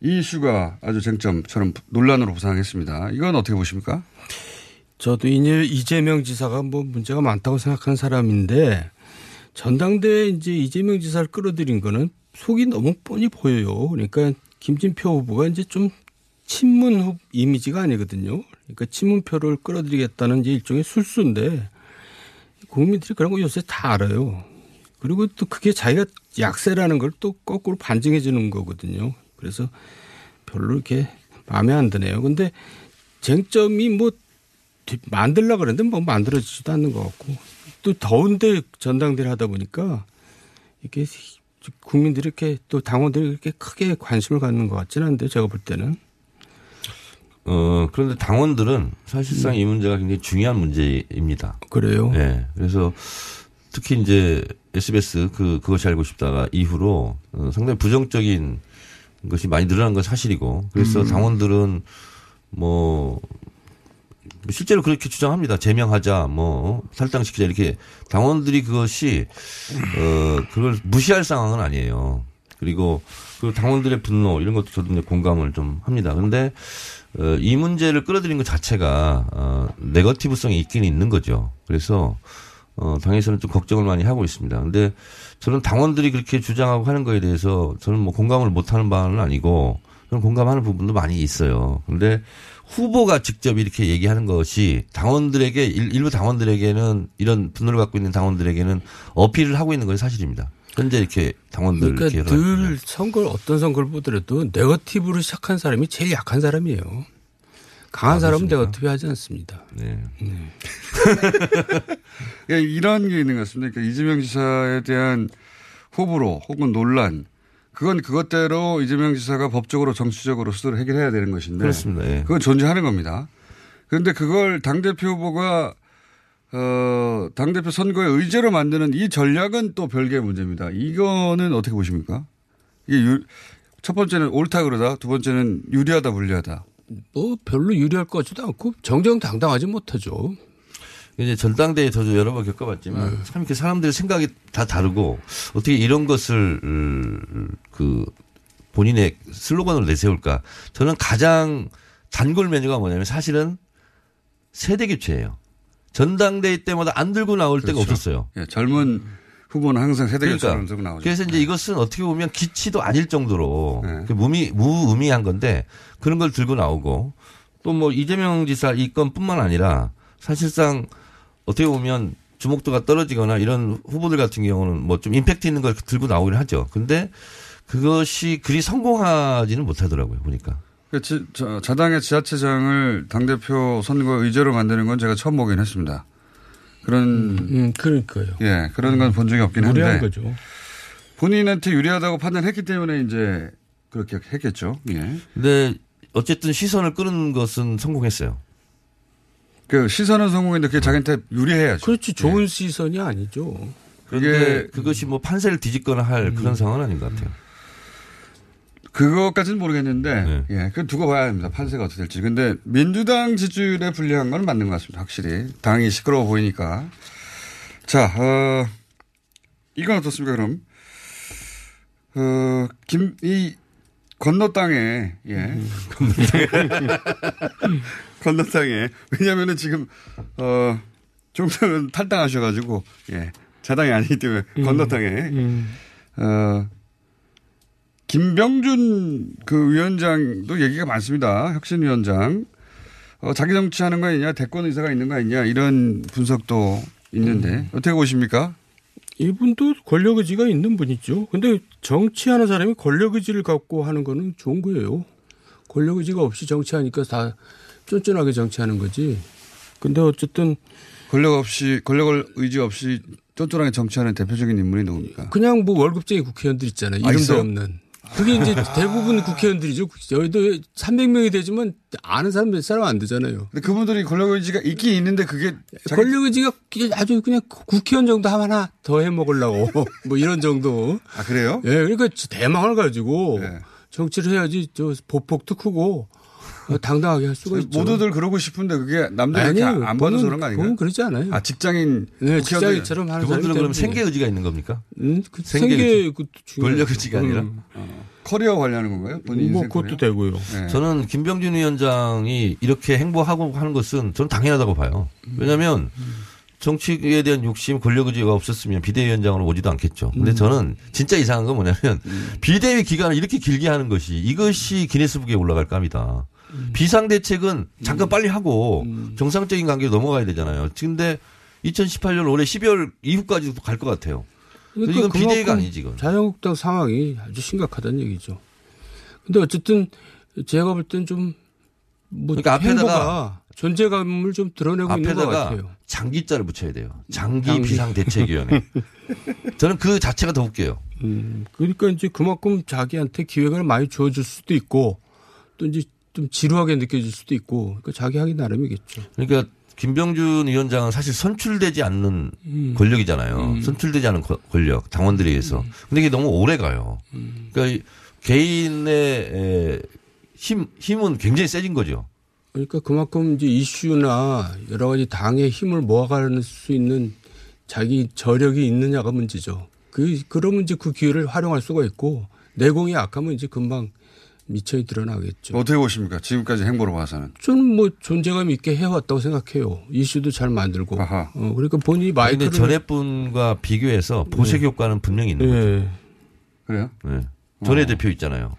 이 이슈가 아주 쟁점처럼 논란으로 부상했습니다. 이건 어떻게 보십니까? 저도 이재명 지사가 뭐 문제가 많다고 생각하는 사람인데 전당대회 이제 이재명 지사를 끌어들인 거는 속이 너무 뻔히 보여요. 그러니까 김진표 후보가 이제 좀 친문 후 이미지가 아니거든요. 그러니까 친문표를 끌어들이겠다는 이제 일종의 술수인데 국민들이 그런 거 요새 다 알아요. 그리고 또 그게 자기가 약세라는 걸 또 거꾸로 반증해 주는 거거든요. 그래서 별로 이렇게 마음에 안 드네요. 근데 쟁점이 뭐 만들려고 그랬는데 뭐 만들어지지도 않는 것 같고 또 더운데 전당대를 하다 보니까 이게 국민들이 이렇게 또 당원들이 이렇게 크게 관심을 갖는 것 같지는 않은데 제가 볼 때는 어, 그런데 당원들은 사실상 이 문제가 굉장히 중요한 문제입니다. 그래요? 네. 그래서 특히 이제 SBS 그, 그것이 알고 싶다가 이후로 어, 상당히 부정적인 것이 많이 늘어난 건 사실이고 그래서 음. 당원들은 뭐 실제로 그렇게 주장합니다. 제명하자, 뭐 탈당시키자 이렇게 당원들이 그것이 어 그걸 무시할 상황은 아니에요. 그리고 그 당원들의 분노 이런 것도 저도 이제 공감을 좀 합니다. 그런데 어, 이 문제를 끌어들인 것 자체가 어, 네거티브성이 있긴 있는 거죠. 그래서 어, 당에서는 좀 걱정을 많이 하고 있습니다. 근데 저는 당원들이 그렇게 주장하고 하는 거에 대해서 저는 뭐 공감을 못 하는 바는 아니고 저는 공감하는 부분도 많이 있어요. 근데 후보가 직접 이렇게 얘기하는 것이 당원들에게 일- 일부 당원들에게는 이런 분노를 갖고 있는 당원들에게는 어필을 하고 있는 것이 사실입니다. 현재 이렇게 당원들 그러니까 이렇게 늘 선거를 어떤 선거를 보더라도 네거티브로 시작한 사람이 제일 약한 사람이에요. 강한 아, 사람은? 네거티브 하지 않습니다. 네. 예, 이런 게 있는 것 같습니다. 그러니까 이재명 지사에 대한 호불호 혹은 논란 그건 그것대로 이재명 지사가 법적으로 정치적으로 스스로 해결해야 되는 것인데 그렇습니다. 예. 그건 존재하는 겁니다. 그런데 그걸 당대표 후보가 어, 당대표 선거의 의제로 만드는 이 전략은 또 별개의 문제입니다. 이거는 어떻게 보십니까? 이게 유, 첫 번째는 옳다 그러다, 두 번째는 유리하다 불리하다. 뭐 별로 유리할 것 같지도 않고 정정당당하지 못하죠. 이제 전당대회 저도 여러 번 겪어봤지만 네. 참 이렇게 사람들의 생각이 다 다르고 어떻게 이런 것을 음, 그 본인의 슬로건으로 내세울까? 저는 가장 단골 메뉴가 뭐냐면 사실은 세대 교체예요. 전당대회 때마다 안 들고 나올 때가 그렇죠. 없었어요. 예, 젊은 후보는 항상 세대 그러니까 교체를 들고 나오죠. 그래서 이제 이것은 어떻게 보면 기치도 아닐 정도로 네. 그 무미 무의미한 건데 그런 걸 들고 나오고 또 뭐 이재명 지사 이 건뿐만 아니라 사실상 어떻게 보면 주목도가 떨어지거나 이런 후보들 같은 경우는 뭐 좀 임팩트 있는 걸 들고 나오긴 하죠. 근데 그것이 그리 성공하지는 못하더라고요 보니까. 그 지, 저, 자당의 지자체장을 당대표 선거 의제로 만드는 건 제가 처음 보긴 했습니다. 그런. 음, 그러니까요. 예, 그런 건 본 적이 없긴 한데. 무리한 거죠. 본인한테 유리하다고 판단했기 때문에 이제 그렇게 했겠죠. 예. 근데 어쨌든 시선을 끄는 것은 성공했어요. 그 시선은 성공했는데 그게 자기한테 유리해야죠. 그렇지 좋은 시선이 아니죠. 그런데 그것이 뭐 판세를 뒤집거나 할 그런 상황은 아닌 것 같아요. 그것까지는 모르겠는데, 네. 예, 그 두고 봐야 합니다. 판세가 어떻게 될지. 근데 민주당 지지율에 불리한 건 맞는 것 같습니다. 확실히. 당이 시끄러워 보이니까. 자, 어, 이건 어떻습니까, 그럼? 어, 김, 이, 건너 땅에, 예. 건너 땅에. 왜냐면은 지금, 어, 종상은 탈당하셔가지고, 예. 자당이 아니기 때문에 건너 땅에. 어, 김병준 그 위원장도 얘기가 많습니다. 혁신위원장. 어, 자기 정치하는 거 아니냐, 대권 의사가 있는 거 아니냐, 이런 분석도 있는데, 어떻게 보십니까? 이분도 권력 의지가 있는 분이죠. 근데 정치하는 사람이 권력 의지를 갖고 하는 거는 좋은 거예요. 권력 의지가 없이 정치하니까 다 쫀쫀하게 정치하는 거지. 근데 어쨌든 권력 없이, 권력을 의지 없이 쫀쫀하게 정치하는 대표적인 인물이 누굽니까? 그냥 뭐 월급쟁이 국회의원들 있잖아요. 아, 이름도 있어요? 없는. 그게 이제 대부분 국회의원들이죠. 여의도 300명이 되지만 아는 사람 몇 사람 안 되잖아요. 근데 그분들이 권력 의지가 있긴 있는데 그게 권력 의지가 아주 그냥 국회의원 정도 하나 더 해 먹으려고 뭐 이런 정도. 아 그래요? 예, 그러니까 대망을 가지고 정치를 해야지 저 보폭도 크고 당당하게 할 수가 있죠. 모두들 그러고 싶은데 그게 남들이 이렇게 안 그건- 그런 거 아닌가요? 그건 그러지 않아요. 아, 직장인. 네, 직장인처럼 하는 그분들은 그럼. 생계 의지가 있는 겁니까? 음, 그 생계 생계 의지. 그것도 중요하죠. 권력 의지가 아니라. 음. 커리어 관리하는 건가요? 본인 뭐 그것도 커리어? 되고요. 네. 저는 김병준 위원장이 이렇게 행보하고 하는 것은 저는 당연하다고 봐요. 왜냐하면 정치에 대한 욕심, 권력 의지가 없었으면 비대위원장으로 오지도 않겠죠. 근데 음. 저는 진짜 이상한 건 뭐냐면 비대위 기간을 이렇게 길게 하는 것이 이것이 기네스북에 올라갈까 합니다. 음. 비상 대책은 잠깐 빨리 하고 정상적인 관계로 넘어가야 되잖아요. 근데 2018년 올해 12월 이후까지도 갈 것 같아요. 그러니까 이건 비대위가 아니지, 이건. 자유한국당 상황이 아주 심각하다는 얘기죠. 근데 어쨌든 제가 볼 땐 좀 뭐 그러니까 앞에다가 존재감을 좀 드러내고 있는 것 앞에다가 같아요. 장기자를 붙여야 돼요. 장기, 장기. 비상대책위원회. 저는 그 자체가 더 웃겨요. 음, 그러니까 이제 그만큼 자기한테 기회가 많이 주어질 수도 있고 또 이제 좀 지루하게 느껴질 수도 있고 그러니까 자기 하기 나름이겠죠. 그러니까 김병준 위원장은 사실 선출되지 않는 음. 권력이잖아요. 음. 선출되지 않은 거- 권력, 당원들에 의해서. 근데 이게 너무 오래 가요. 음. 그러니까 이 개인의 에, 힘, 힘은 굉장히 세진 거죠. 그러니까 그만큼 이제 이슈나 여러 가지 당의 힘을 모아갈 수 있는 자기 저력이 있느냐가 문제죠. 그 그러면 이제 그 기회를 활용할 수가 있고 내공이 약하면 이제 금방 미천이 드러나겠죠. 어떻게 보십니까? 지금까지 행보로 봐서는. 저는 뭐 존재감 있게 해왔다고 생각해요. 이슈도 잘 만들고. 어, 그러니까 본인이 마이크를 전에 분과 비교해서 보색 효과는 분명히 있는 거죠. 네. 그래요? 네. 전에 어. 대표 있잖아요.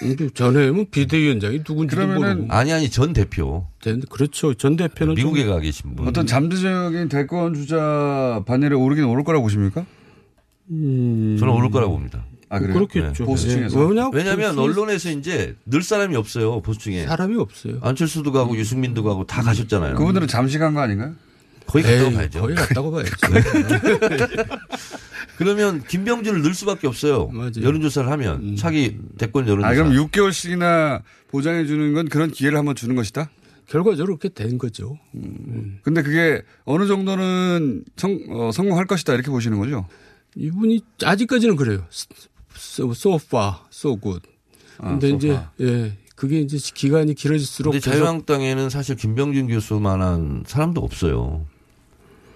근데 전에 뭐 비대위원장이 누군지도 모르고. 아니 아니 전 대표. 그렇죠. 전 대표는 미국에 좀- 가 계신 분. 어떤 잠재적인 대권 주자 반열에 오르긴 오를 거라고 보십니까? 음. 저는 오를 거라고 봅니다. 아, 그래요? 그렇겠죠. 보수층에서. 예. 왜냐? 왜냐하면 보수- 언론에서 이제 늘 사람이 없어요 보수층에. 사람이 없어요. 안철수도 가고 유승민도 가고 다 가셨잖아요. 그분들은 잠시 간 거 아닌가요? 거의 갔다고 에이, 봐야죠. 거의 갔다고 봐야죠. 그러면 김병준을 넣을 수밖에 없어요. 여론조사를 하면 차기 대권 여론조사. 아, 그럼 6개월씩이나 보장해 주는 건 그런 기회를 한번 주는 것이다? 결과적으로 그렇게 된 거죠. 근데 그게 어느 정도는 성, 어, 성공할 것이다 이렇게 보시는 거죠? 이분이 아직까지는 그래요. So, so far, so good. 아, 근데 so 이제. 예 그게 이제 기간이 길어질수록 근데 자유한국당에는 사실 김병준 교수만한 사람도 없어요.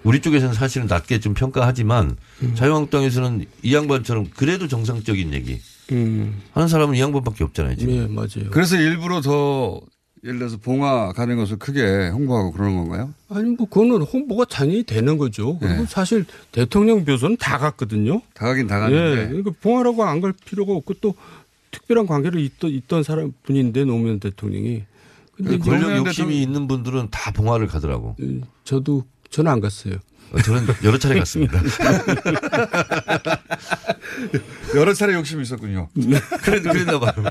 우리 쪽에서는 사실은 낮게 좀 평가하지만 음. 자유한국당에서는 이 양반처럼 그래도 정상적인 얘기 음. 하는 사람은 이 양반밖에 없잖아요. 지금. 예, 맞아요. 그래서 일부러 더 예를 들어서 봉화 가는 것을 크게 홍보하고 그러는 건가요? 아니 뭐 그거는 홍보가 당연히 되는 거죠. 그리고 예. 사실 대통령 묘소는 다 갔거든요. 다 가긴 다 갔는데. 예, 그러니까 봉하라고 안 갈 필요가 없고 또 특별한 관계를 있던, 있던 사람 분인데 노무현 대통령이. 근데 이제 권력 욕심이 있는 분들은 다 봉화를 가더라고. 대통령- 저도 저는 안 갔어요. 어, 저는 여러 차례 갔습니다. 여러 차례 욕심이 있었군요. 그래, 그랬나 봐요.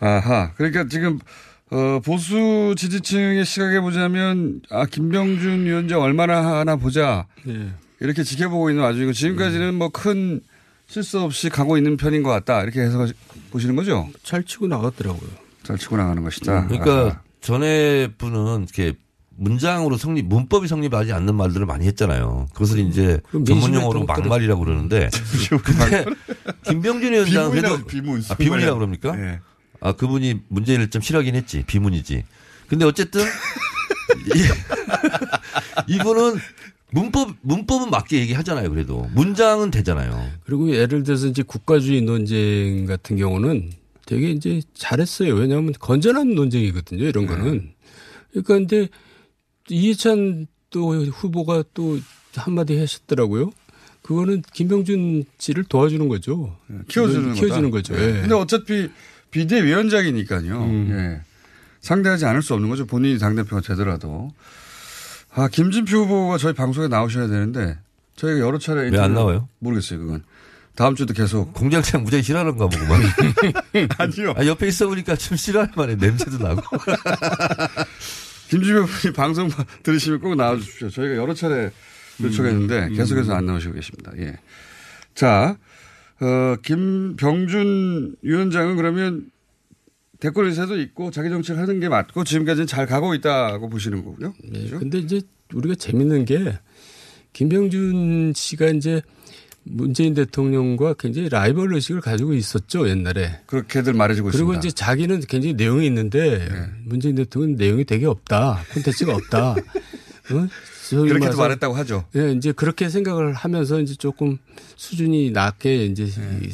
아하. 그러니까 지금, 어, 보수 지지층의 시각에 보자면, 아, 김병준 위원장 얼마나 하나 보자. 예. 이렇게 지켜보고 있는 와중이고, 지금까지는 뭐 큰 실수 없이 가고 있는 편인 것 같다. 이렇게 해서 보시는 거죠? 잘 치고 나갔더라고요. 잘 치고 나가는 것이다. 그러니까 아하. 전에 분은 이렇게 문장으로 성립, 문법이 성립하지 않는 말들을 많이 했잖아요. 그것을 이제 그럼 전문 용어로 또 막말이라고 그러는데. 근데 김병준 위원장은 그래도 비문이라고, 비문. 아, 비문이라고 그럽니까? 예. 아, 그분이 문제를 좀 싫어하긴 했지. 비문이지. 근데 어쨌든 이, 이분은 문법 문법은 맞게 얘기하잖아요. 그래도 문장은 되잖아요. 그리고 예를 들어서 이제 국가주의 논쟁 같은 경우는 되게 이제 잘했어요. 왜냐하면 건전한 논쟁이거든요. 이런 거는. 그러니까 근데 이해찬 또 후보가 또 한마디 하셨더라고요. 그거는 김병준 씨를 도와주는 거죠. 키워주는 키워주는. 거죠. 예. 예. 근데 어차피 비대위원장이니까요. 음. 예. 상대하지 않을 수 없는 거죠. 본인이 당대표가 되더라도. 아, 김진표 후보가 저희 방송에 나오셔야 되는데 저희가 여러 차례 왜 안 나와요? 모르겠어요. 그건. 다음 주도 계속. 공장장 무지하게 싫어하는가 보구만. 아니요. 아, 옆에 있어 보니까 좀 싫어할 만해. 냄새도 나고. 김진표 분이 방송 들으시면 꼭 나와 주십시오. 저희가 여러 차례 요청했는데 계속해서 안 나오시고 계십니다. 예. 자, 어, 김병준 위원장은 그러면 대권 의사도 있고 자기 정치를 하는 게 맞고 지금까지는 잘 가고 있다고 보시는 거고요. 네, 근데 이제 우리가 재밌는 게 김병준 씨가 이제 문재인 대통령과 굉장히 라이벌 의식을 가지고 있었죠 옛날에. 그렇게들 말해주고 그리고 있습니다. 이제 자기는 굉장히 내용이 있는데 네. 문재인 대통령은 내용이 되게 없다. 콘텐츠가 없다. 어? 그렇게도 말했다고 하죠. 예, 이제 그렇게 생각을 하면서 이제 조금 수준이 낮게 이제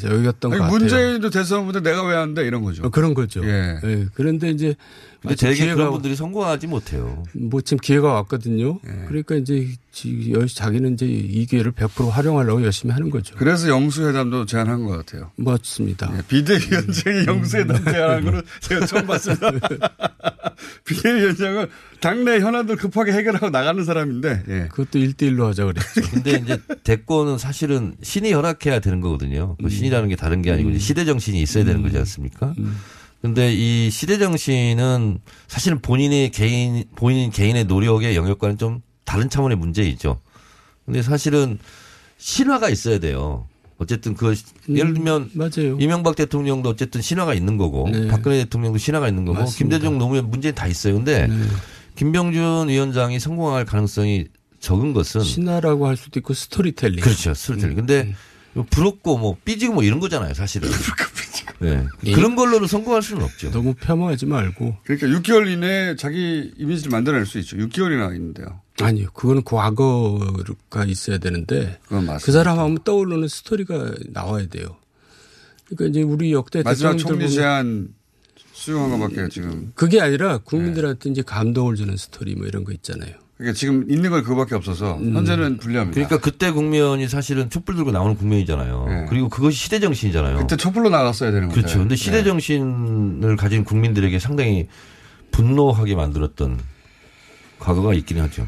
여겼던 것 네. 아니, 같아요. 문재인도 대선 후보인데 내가 왜안 돼? 이런 거죠. 어, 그런 거죠. 예. 예, 그런데 이제 근데 되게 기회가 그런 분들이 성공하지 못해요. 뭐 지금 기회가 왔거든요. 예. 그러니까 이제 자기는 이제 이 기회를 100% 활용하려고 열심히 하는 거죠. 그래서 영수회담도 제안한 것 같아요. 맞습니다. 예, 비대위원장이 영수회담 제안한 거는 제가 처음 봤습니다. 비대위원장은 당내 현안들 급하게 해결하고 나가는 사람인데. 예. 그것도 1대1로 하자 그랬죠. 근데 이제 대권은 사실은 신이 허락해야 되는 거거든요. 그 신이라는 게 다른 게 아니고 이제 시대 정신이 있어야 되는 거지 않습니까? 근데 이 시대 정신은 사실은 본인의 개인 본인 개인의 노력의 영역과는 좀 다른 차원의 문제이죠. 근데 사실은 신화가 있어야 돼요. 어쨌든 그 예를 들면 맞아요. 이명박 대통령도 어쨌든 신화가 있는 거고 네. 박근혜 대통령도 신화가 있는 거고 맞습니다. 김대중 노무현 문재인 다 있어요. 근데 김병준 위원장이 성공할 가능성이 적은 것은 신화라고 할 수도 있고 스토리텔링. 그렇죠. 스토리텔링. 근데 뭐 부럽고 뭐 삐지고 뭐 이런 거잖아요, 사실은. 네. 예. 그런 걸로는 성공할 수는 없죠. 너무 폄하하지 말고. 그러니까 6개월 이내에 자기 이미지를 만들어낼 수 있죠. 6개월이나 있는데요. 아니요. 그거는 과거가 있어야 되는데 그건 맞습니다. 그 사람 하면 떠오르는 스토리가 나와야 돼요. 그러니까 이제 우리 역대 마지막 총리 제안 수용한 것밖에 지금. 그게 아니라 국민들한테 이제 감동을 주는 스토리 뭐 이런 거 있잖아요. 그러니까 지금 있는 걸 그거밖에 없어서 음. 현재는 불리합니다. 그러니까 그때 국면이 사실은 촛불 들고 나오는 국면이잖아요. 그리고 그것이 시대 정신이잖아요. 그때 촛불로 나갔어야 되는 거죠. 그렇죠. 근데 시대 네. 정신을 가진 국민들에게 상당히 분노하게 만들었던 과거가 있긴 하죠.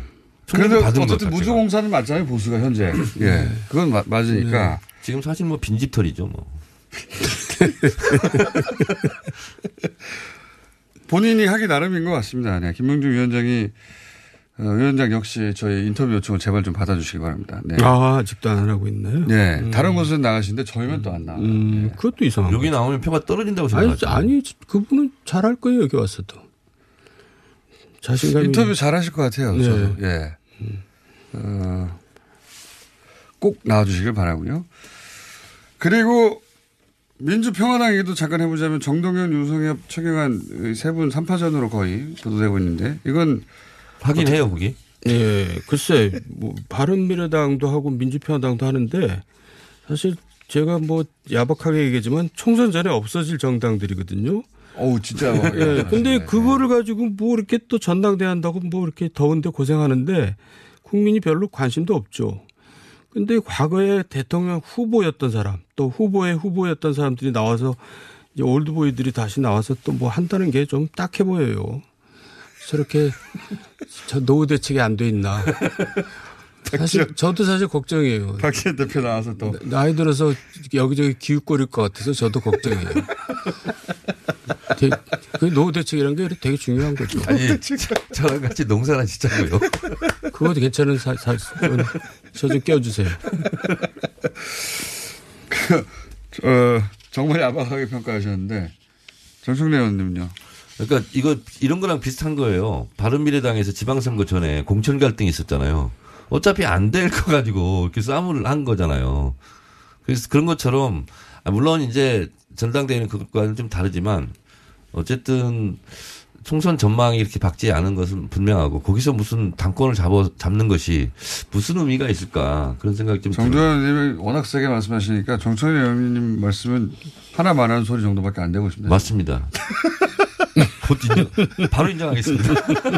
것 어쨌든. 무주공사는 맞잖아요, 보수가 현재. 예. 그건 마- 맞으니까. 지금 사실 뭐 빈집털이죠, 뭐. 본인이 하기 나름인 것 같습니다. 네. 김명중 위원장이 어, 위원장 역시 저희 인터뷰 요청을 제발 좀 받아주시기 바랍니다. 네. 아, 아직도 안 하고 있나요? 네. 음. 다른 곳은 나가시는데 저희만 또안 나와요. 음, 그것도 이상한 여기 나오면 표가 떨어진다고 아니, 생각하죠. 아니, 그분은 잘할 거예요, 여기 와서도. 자신감이. 인터뷰 잘 하실 것 같아요. 네. 저도. 예. 어, 꼭 나와주시길 바라고요. 그리고 민주평화당 얘기도 잠깐 해보자면 정동현, 유성엽, 최경환 세 분 3파전으로 거의 보도되고 있는데 이건 하긴 해요, 거기. 예, 글쎄, 뭐, 바른미래당도 하고 민주평화당도 하는데, 사실 제가 뭐, 야박하게 얘기하지만 총선 전에 없어질 정당들이거든요. 어우, 진짜. 예, 근데 그거를 가지고 뭐 이렇게 또 전당대 한다고 뭐 이렇게 더운데 고생하는데, 국민이 별로 관심도 없죠. 근데 과거에 대통령 후보였던 사람, 또 후보의 후보였던 사람들이 나와서 이제 올드보이들이 다시 나와서 또 뭐 한다는 게 좀 딱해 보여요. 저렇게 저 노후 대책이 안 돼 있나. 사실 저도 사실 걱정이에요. 박지원 대표 나와서 또. 나이 들어서 여기저기 기웃거릴 것 같아서 저도 걱정이에요. 되- 그 노후 대책이라는 게 되게 중요한 거죠. 아니, 저랑 같이 농사나 짓자고요. 그것도 괜찮은 사, 사, 저좀 껴주세요. 어, 정말 야박하게 평가하셨는데 정청래 의원님은요. 그러니까 이거 이런 거랑 비슷한 거예요. 바른미래당에서 지방선거 전에 공천 갈등이 있었잖아요. 어차피 안 될 거 가지고 이렇게 싸움을 한 거잖아요. 그래서 그런 것처럼 아, 물론 이제 전당대회는 그것과는 좀 다르지만 어쨌든 총선 전망이 이렇게 밝지 않은 것은 분명하고 거기서 무슨 당권을 잡아 잡는 것이 무슨 의미가 있을까 그런 생각이 좀. 정도현 의원님이 워낙 세게 말씀하시니까 정청래 의원님 말씀은 하나 말하는 소리 정도밖에 안 되고 있습니다. 맞습니다. 곧 인정, 바로 인정하겠습니다.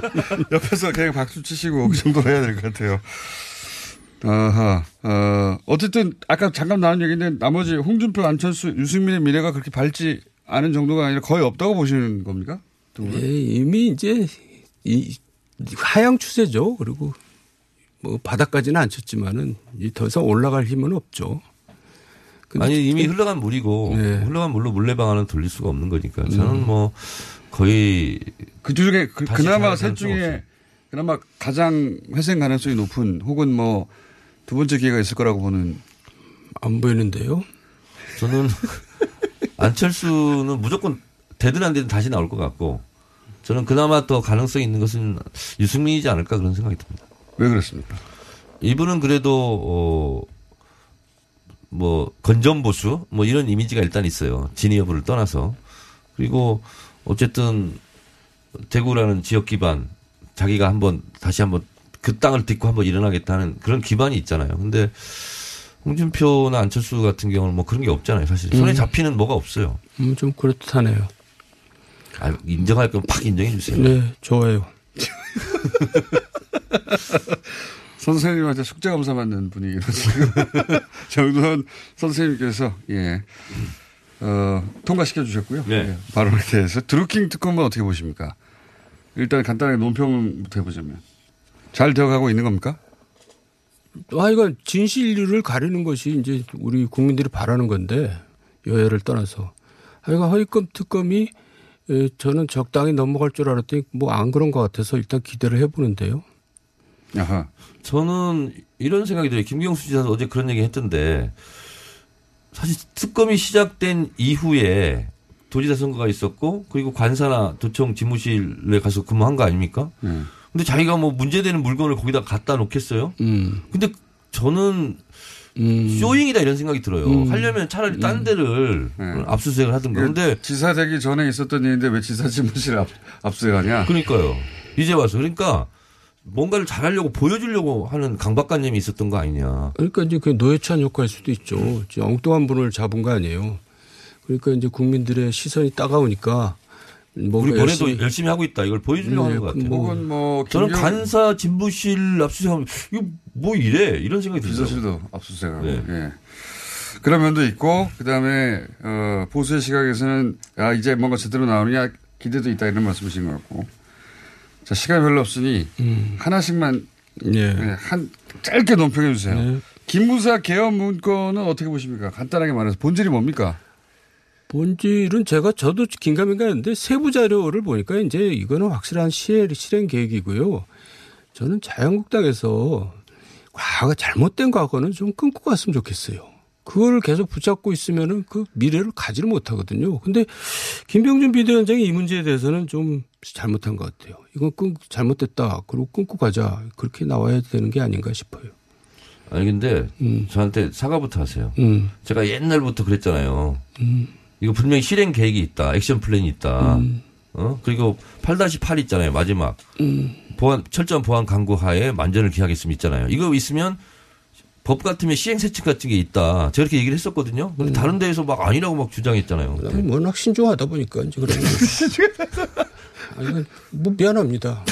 옆에서 그냥 박수 치시고 그 정도 해야 될 것 같아요. 아하, 어, 어쨌든 아까 잠깐 나온 얘기인데 나머지 홍준표, 안철수, 유승민의 미래가 그렇게 밝지 않은 정도가 아니라 거의 없다고 보시는 겁니까? 예, 이미 이제 이 하향 추세죠. 그리고 뭐 바닥까지는 안 쳤지만은 이더 이상 올라갈 힘은 없죠. 아니 이미 좀- 흘러간 물이고 네. 흘러간 물로 물레방아는 돌릴 수가 없는 거니까 저는 뭐 거의 그 중에 그, 그나마 잘셋 중에 그나마 가장 회생 가능성이 높은 혹은 뭐 두 번째 기회가 있을 거라고 보는 안 보이는데요. 저는 안철수는 무조건 되든 안 되든 다시 나올 것 같고 저는 그나마 더 가능성이 있는 것은 유승민이지 않을까 그런 생각이 듭니다. 왜 그렇습니까? 이분은 그래도 어뭐 건전보수 뭐 이런 이미지가 일단 있어요. 진위 여부를 떠나서 그리고 어쨌든 대구라는 지역 기반 자기가 한번 다시 한번 그 땅을 딛고 한번 일어나겠다는 그런 기반이 있잖아요. 근데 홍준표나 안철수 같은 경우는 뭐 그런 게 없잖아요. 사실 손에 음. 잡히는 뭐가 없어요. 음, 좀 그렇듯하네요. 아, 인정할 거면 팍 인정해 주세요. 네, 좋아요. 선생님한테 숙제 검사 받는 분위기로 지금 정두원 선생님께서 예 어, 통과시켜 주셨고요. 네. 예, 발언에 대해서 드루킹 특검은 어떻게 보십니까? 일단 간단하게 논평부터 해보자면 잘 되어가고 있는 겁니까? 아, 이건 진실을 가리는 것이 이제 우리 국민들이 바라는 건데 여야를 떠나서. 아, 이거 허위검 특검이 에, 저는 적당히 넘어갈 줄 알았더니 뭐 안 그런 것 같아서 일단 기대를 해보는데요. 아하. 저는 이런 생각이 들어요. 김경수 지사도 어제 그런 얘기 했던데 사실 특검이 시작된 이후에 도지사 선거가 있었고 그리고 관사나 도청 집무실에 가서 근무한 거 아닙니까? 음. 근데 자기가 뭐 문제되는 물건을 거기다 갖다 놓겠어요? 음. 근데 저는 쇼잉이다 이런 생각이 들어요. 음. 하려면 차라리 딴 데를 압수수색을 하든가. 근데 지사 되기 전에 있었던 일인데 왜 지사 집무실 압, 압수하냐? 그러니까요. 이제 와서 그러니까 뭔가를 잘하려고 보여주려고 하는 강박관념이 있었던 거 아니냐. 그러니까 이제 그 노회찬 효과일 수도 있죠. 엉뚱한 분을 잡은 거 아니에요. 그러니까 이제 국민들의 시선이 따가우니까 우리 번에도 열심히, 열심히 하고 있다. 이걸 보여주려고 네, 하는 것 같아요. 뭐- 혹은 뭐 저는 관사 집무실 압수수색하면 이거 뭐 이래 이런 생각이 들어요. 비서실도 압수수색하고. 네. 예. 그런 면도 있고 그다음에 어, 보수의 시각에서는 아 이제 뭔가 제대로 나오느냐 기대도 있다 이런 말씀이신 것 같고. 자 시간이 별로 없으니 하나씩만 예. 예, 한 짧게 논평해 주세요. 김무사 개헌 문건은 어떻게 보십니까? 간단하게 말해서 본질이 뭡니까? 본질은 제가 저도 긴가민가했는데 세부 자료를 보니까 이제 이거는 확실한 시행, 실행 계획이고요. 저는 자유한국당에서 과거 잘못된 과거는 좀 끊고 갔으면 좋겠어요. 그거를 계속 붙잡고 있으면은 그 미래를 가지를 못하거든요. 근데 김병준 비대위원장이 이 문제에 대해서는 좀 잘못한 것 같아요. 이건 끊, 잘못됐다. 그리고 끊고 가자. 그렇게 나와야 되는 게 아닌가 싶어요. 아니 근데 저한테 사과부터 하세요. 음. 제가 옛날부터 그랬잖아요. 음. 이거 분명히 실행 계획이 있다. 액션 플랜이 있다. 음. 어? 그리고 8-8 있잖아요. 마지막. 음. 보안, 철저한 보안 강구 하에 만전을 기하겠습니다. 있잖아요. 이거 있으면 법 같으면 시행세칙 같은 게 있다. 제가 그렇게 얘기를 했었거든요. 근데 다른 데에서 막 아니라고 막 주장했잖아요. 워낙 신중하다 보니까 이제 그런 아니, 뭐 미안합니다.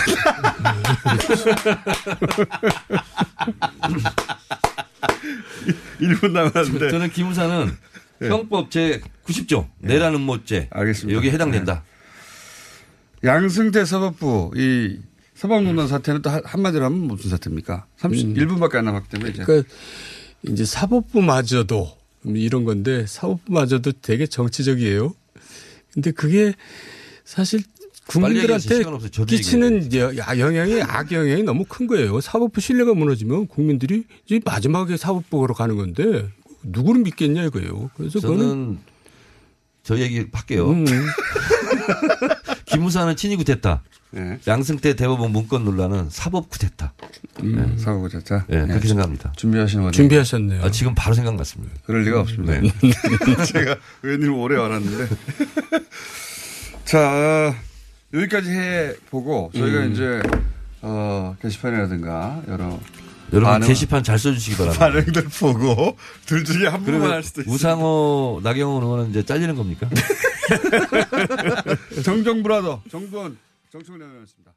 1분 남았는데. 저는 기무사는 네. 형법 제 90조 내라는 못죄 알겠습니다. 여기 해당된다. 양승태 사법부 이 사법농단 사태는 또 한- 한마디로 하면 무슨 사태입니까? 31분밖에 안 남았기 때문에 이제. 그러니까 이제 사법부마저도 이런 건데 사법부마저도 되게 정치적이에요. 근데 그게 사실. 국민들한테 끼치는 영향이 악 영향이 너무 큰 거예요. 사법부 신뢰가 무너지면 국민들이 이제 마지막에 사법부로 가는 건데 누구를 믿겠냐 이거예요. 그래서 그거는 저는 저 얘기 할게요. 음. 기무사는 친이구 됐다. 네. 양승태 대법원 문건 논란은 사법구 됐다. 음, 사고가 됐다. 네, 그렇게 네. 생각합니다. 준비하시는 거죠? 준비하셨네요. 아, 지금 바로 생각 났습니다. 그럴 리가 없습니다. 네. 제가 웬일 오래 알았는데. 자, 여기까지 해 보고 저희가 음. 이제 어, 게시판이라든가 여러 여러분 반응- 게시판 잘 써주시기 바랍니다. 반응들 보고 둘 중에 한 분만 할 수도 있어요. 우상호, 나경원 의원은 이제 잘리는 겁니까? 정정브라더 정두원 정청래 의원이었습니다.